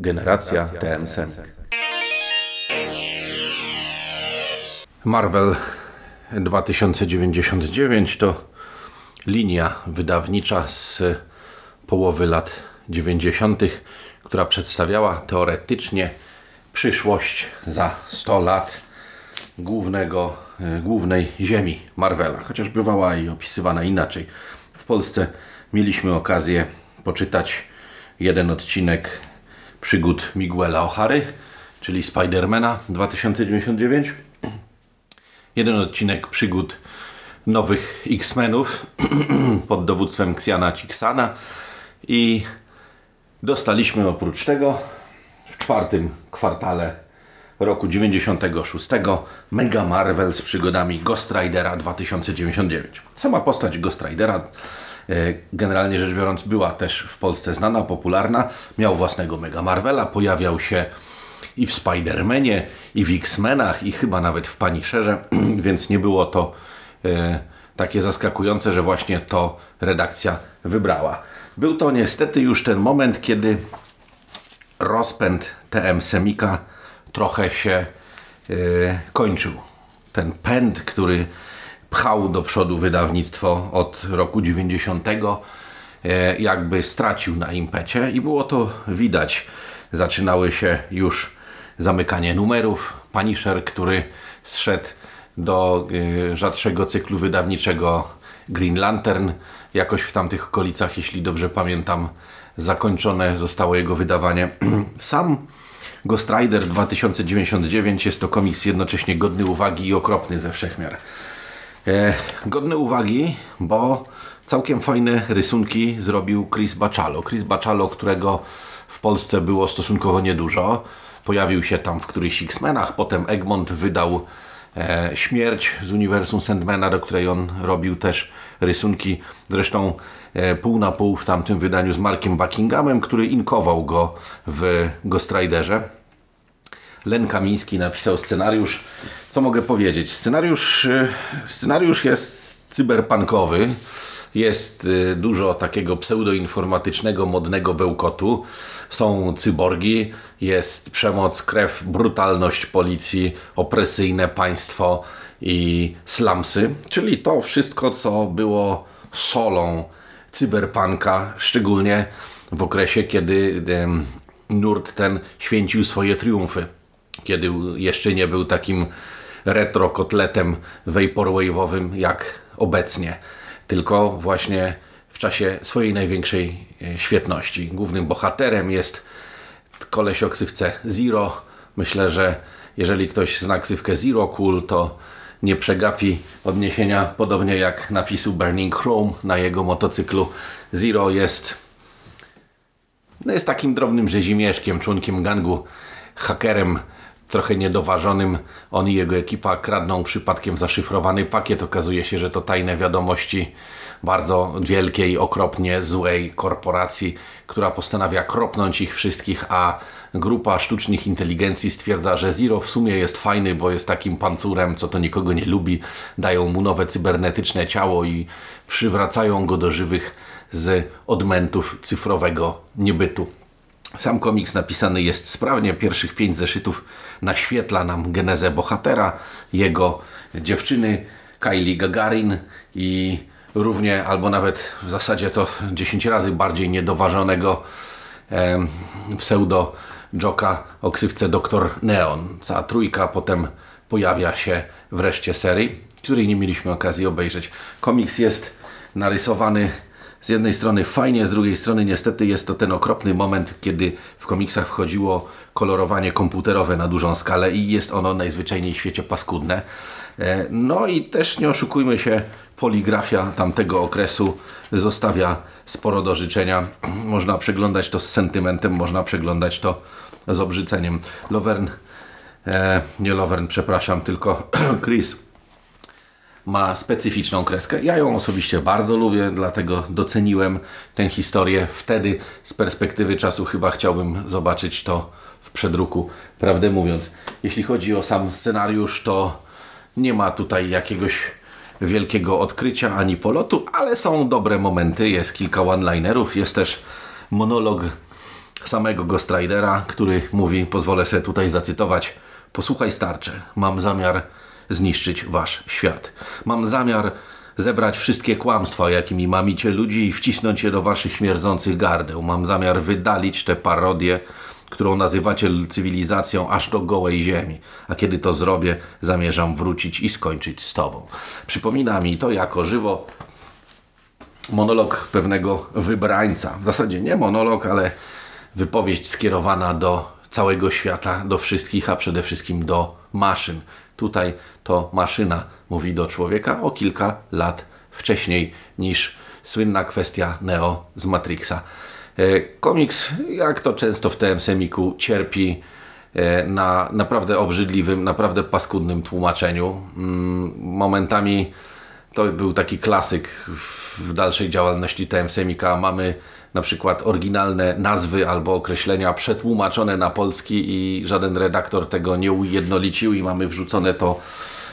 Generacja TM Senk. Marvel 2099 to linia wydawnicza z połowy lat 90., która przedstawiała teoretycznie przyszłość za 100 lat głównego, e, głównej ziemi Marvela, chociaż bywała i opisywana inaczej. W Polsce mieliśmy okazję poczytać jeden odcinek przygód Miguela O'Hary, czyli Spidermana 2099. Jeden odcinek przygód nowych X-Menów pod dowództwem Xiana Cixana i dostaliśmy oprócz tego w czwartym kwartale roku 96 Mega Marvel z przygodami Ghost Ridera 2099. Sama postać Ghost Ridera e, generalnie rzecz biorąc była też w Polsce znana, popularna. Miał własnego Mega Marvela, pojawiał się i w Spider-Manie, i w X-Menach, i chyba nawet w Punisherze, więc nie było to e, takie zaskakujące, że właśnie to redakcja wybrała. Był to niestety już ten moment, kiedy rozpęd TM Semika trochę się yy, kończył. Ten pęd, który pchał do przodu wydawnictwo od roku 90, yy, jakby stracił na impecie i było to widać. Zaczynały się już zamykanie numerów. Punisher, który zszedł do yy, rzadszego cyklu wydawniczego Green Lantern, jakoś w tamtych okolicach, jeśli dobrze pamiętam, zakończone zostało jego wydawanie. Sam Ghost Rider 2099 jest to komiks jednocześnie godny uwagi i okropny ze wszechmiar. E, godny uwagi, bo całkiem fajne rysunki zrobił Chris Bachalo. Chris Bachalo, którego w Polsce było stosunkowo niedużo. Pojawił się tam w którychś X-Menach, potem Egmont wydał Śmierć z uniwersum Sandmana, do której on robił też rysunki. Zresztą e, pół na pół w tamtym wydaniu z Markiem Buckinghamem, który inkował go w Ghost Riderze. Len Kamiński napisał scenariusz. Co mogę powiedzieć? Scenariusz, e, scenariusz jest cyberpunkowy. Jest e, dużo takiego pseudoinformatycznego, modnego bełkotu. Są cyborgi, jest przemoc, krew, brutalność policji, opresyjne państwo i slumsy. Czyli to wszystko, co było solą cyberpunka, szczególnie w okresie, kiedy nurt ten święcił swoje triumfy. Kiedy jeszcze nie był takim retro kotletem vaporwave'owym jak obecnie, tylko właśnie w czasie swojej największej e, świetności. Głównym bohaterem jest koleś o ksywce Zero. Myślę, że jeżeli ktoś zna ksywkę Zero Cool, to nie przegapi odniesienia, podobnie jak napisu Burning Chrome na jego motocyklu. Zero jest, no jest takim drobnym rzezimieszkiem, członkiem gangu, hakerem, trochę niedoważonym. On i jego ekipa kradną przypadkiem zaszyfrowany pakiet. Okazuje się, że to tajne wiadomości bardzo wielkiej, okropnie złej korporacji, która postanawia kropnąć ich wszystkich, a grupa sztucznych inteligencji stwierdza, że Zero w sumie jest fajny, bo jest takim pancurem, co to nikogo nie lubi. Dają mu nowe cybernetyczne ciało i przywracają go do żywych z odmentów cyfrowego niebytu. Sam komiks napisany jest sprawnie. Pierwszych pięć zeszytów naświetla nam genezę bohatera, jego dziewczyny Kylie Gagarin i równie, albo nawet w zasadzie to 10 razy bardziej niedoważonego e, pseudo Joka o ksywce Dr. Neon. Ta trójka potem pojawia się wreszcie serii, której nie mieliśmy okazji obejrzeć. Komiks jest narysowany z jednej strony fajnie, z drugiej strony niestety jest to ten okropny moment, kiedy w komiksach wchodziło kolorowanie komputerowe na dużą skalę i jest ono najzwyczajniej w świecie paskudne. E, no i też nie oszukujmy się, poligrafia tamtego okresu zostawia sporo do życzenia. Można przeglądać to z sentymentem, można przeglądać to z obrzyceniem. Lovern, e, nie Lovern, przepraszam, tylko Chris ma specyficzną kreskę. Ja ją osobiście bardzo lubię, dlatego doceniłem tę historię. Wtedy z perspektywy czasu chyba chciałbym zobaczyć to w przedruku, prawdę mówiąc. Jeśli chodzi o sam scenariusz, to nie ma tutaj jakiegoś wielkiego odkrycia ani polotu, ale są dobre momenty, jest kilka one-linerów, jest też monolog samego Ghost Ridera, który mówi, pozwolę sobie tutaj zacytować, posłuchaj starcze, mam zamiar zniszczyć wasz świat. Mam zamiar zebrać wszystkie kłamstwa, jakimi mamicie ludzi i wcisnąć je do waszych śmierdzących gardeł. Mam zamiar wydalić tę parodię, którą nazywacie cywilizacją aż do gołej ziemi. A kiedy to zrobię, zamierzam wrócić i skończyć z tobą. Przypomina mi to jako żywo monolog pewnego wybrańca. W zasadzie nie monolog, ale wypowiedź skierowana do całego świata, do wszystkich, a przede wszystkim do maszyn. Tutaj to maszyna mówi do człowieka o kilka lat wcześniej niż słynna kwestia Neo z Matrixa. E, komiks, jak to często w TM Semiku, cierpi e, na naprawdę obrzydliwym, naprawdę paskudnym tłumaczeniu. Mm, momentami to był taki klasyk w dalszej działalności TM Semika. Mamy na przykład oryginalne nazwy albo określenia przetłumaczone na polski i żaden redaktor tego nie ujednolicił i mamy wrzucone to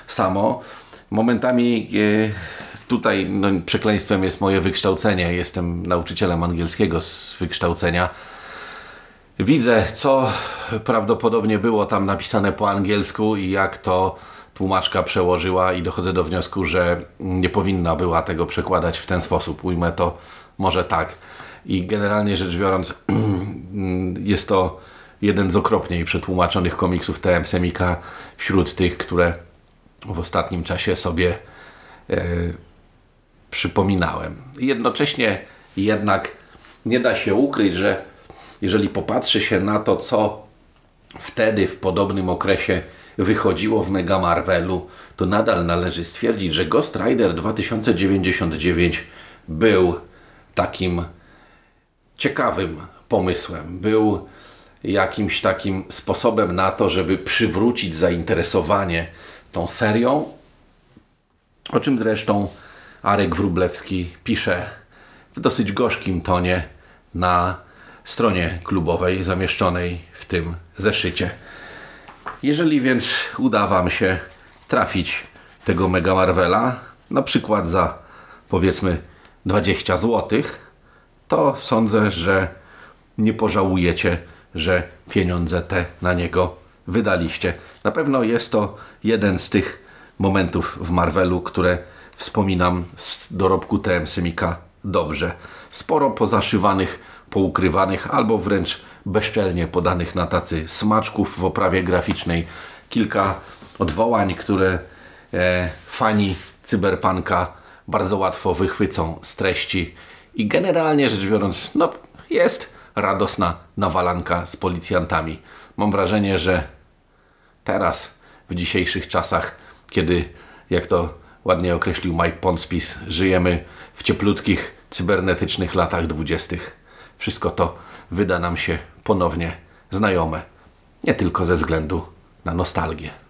samo. Momentami e, tutaj no, przekleństwem jest moje wykształcenie. Jestem nauczycielem angielskiego z wykształcenia. Widzę, co prawdopodobnie było tam napisane po angielsku i jak to tłumaczka przełożyła i dochodzę do wniosku, że nie powinna była tego przekładać w ten sposób. Ujmę to może tak. I generalnie rzecz biorąc, jest to jeden z okropniej przetłumaczonych komiksów TM Semika wśród tych, które w ostatnim czasie sobie e, przypominałem. Jednocześnie jednak nie da się ukryć, że jeżeli popatrzy się na to, co wtedy w podobnym okresie wychodziło w Mega Marvelu, to nadal należy stwierdzić, że Ghost Rider 2099 był takim ciekawym pomysłem. Był jakimś takim sposobem na to, żeby przywrócić zainteresowanie tą serią, o czym zresztą Arek Wrublewski pisze w dosyć gorzkim tonie na stronie klubowej zamieszczonej w tym zeszycie. Jeżeli więc uda Wam się trafić tego Mega Marvela, na przykład za powiedzmy 20 zł, to sądzę, że nie pożałujecie, że pieniądze te na niego wydaliście. Na pewno jest to jeden z tych momentów w Marvelu, które wspominam z dorobku TM Semika dobrze. Sporo pozaszywanych, poukrywanych albo wręcz bezczelnie podanych na tacy smaczków w oprawie graficznej. Kilka odwołań, które e, fani cyberpunka bardzo łatwo wychwycą z treści i generalnie rzecz biorąc, no jest radosna nawalanka z policjantami. Mam wrażenie, że teraz, w dzisiejszych czasach, kiedy, jak to ładnie określił Mike Ponspis, żyjemy w cieplutkich, cybernetycznych latach dwudziestych. Wszystko to wyda nam się ponownie znajome. Nie tylko ze względu na nostalgię.